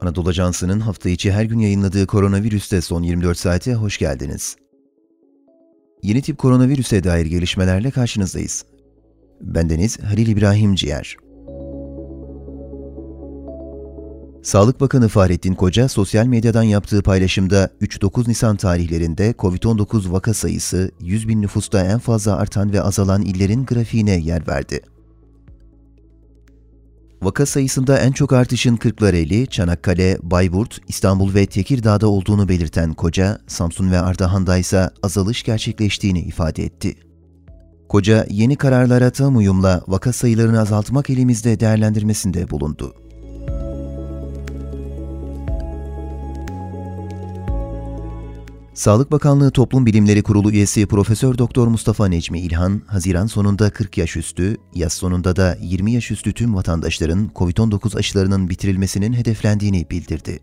Anadolu Ajansı'nın hafta içi her gün yayınladığı koronavirüste son 24 saate hoş geldiniz. Yeni tip koronavirüse dair gelişmelerle karşınızdayız. Bendeniz Halil İbrahim Ciğer. Sağlık Bakanı Fahrettin Koca sosyal medyadan yaptığı paylaşımda 3-9 Nisan tarihlerinde COVID-19 vaka sayısı 100 bin nüfusta en fazla artan ve azalan illerin grafiğine yer verdi. Vaka sayısında en çok artışın Kırklareli, Çanakkale, Bayburt, İstanbul ve Tekirdağ'da olduğunu belirten Koca, Samsun ve Ardahan'da ise azalış gerçekleştiğini ifade etti. Koca, yeni kararlara tam uyumla vaka sayılarını azaltmak elimizde değerlendirmesinde bulundu. Sağlık Bakanlığı Toplum Bilimleri Kurulu üyesi Profesör Doktor Mustafa Necmi İlhan, Haziran sonunda 40 yaş üstü, yaz sonunda da 20 yaş üstü tüm vatandaşların COVID-19 aşılarının bitirilmesinin hedeflendiğini bildirdi.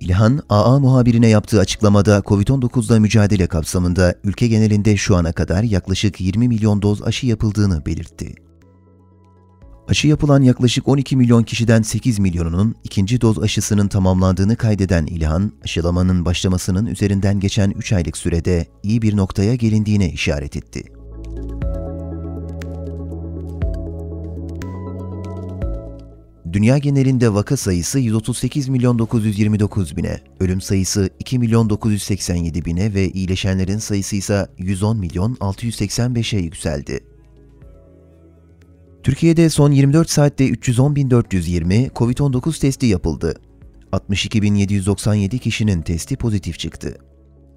İlhan, AA muhabirine yaptığı açıklamada COVID-19'da mücadele kapsamında ülke genelinde şu ana kadar yaklaşık 20 milyon doz aşı yapıldığını belirtti. Aşı yapılan yaklaşık 12 milyon kişiden 8 milyonunun ikinci doz aşısının tamamlandığını kaydeden İlhan, aşılamanın başlamasının üzerinden geçen 3 aylık sürede iyi bir noktaya gelindiğine işaret etti. Dünya genelinde vaka sayısı 138 milyon 929 bine, ölüm sayısı 2 milyon 987 bine ve iyileşenlerin sayısı ise 110 milyon 685'e yükseldi. Türkiye'de son 24 saatte 310.420 COVID-19 testi yapıldı. 62.797 kişinin testi pozitif çıktı.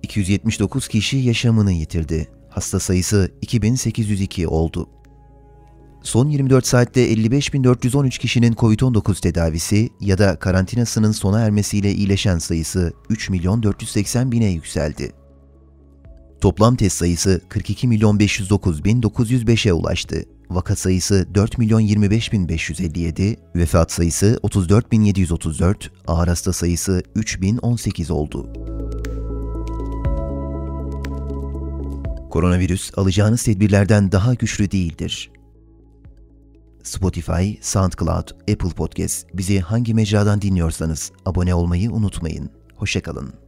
279 kişi yaşamını yitirdi. Hasta sayısı 2802 oldu. Son 24 saatte 55.413 kişinin COVID-19 tedavisi ya da karantinasının sona ermesiyle iyileşen sayısı 3 milyon 480 bine yükseldi. Toplam test sayısı 42 milyon 509 bin 905'e ulaştı. Vaka sayısı 4 milyon 25 bin 557, vefat sayısı 34 bin 734, ağır hasta sayısı 3 bin 18 oldu. Koronavirüs alacağınız tedbirlerden daha güçlü değildir. Spotify, SoundCloud, Apple Podcast bizi hangi mecradan dinliyorsanız abone olmayı unutmayın. Hoşçakalın.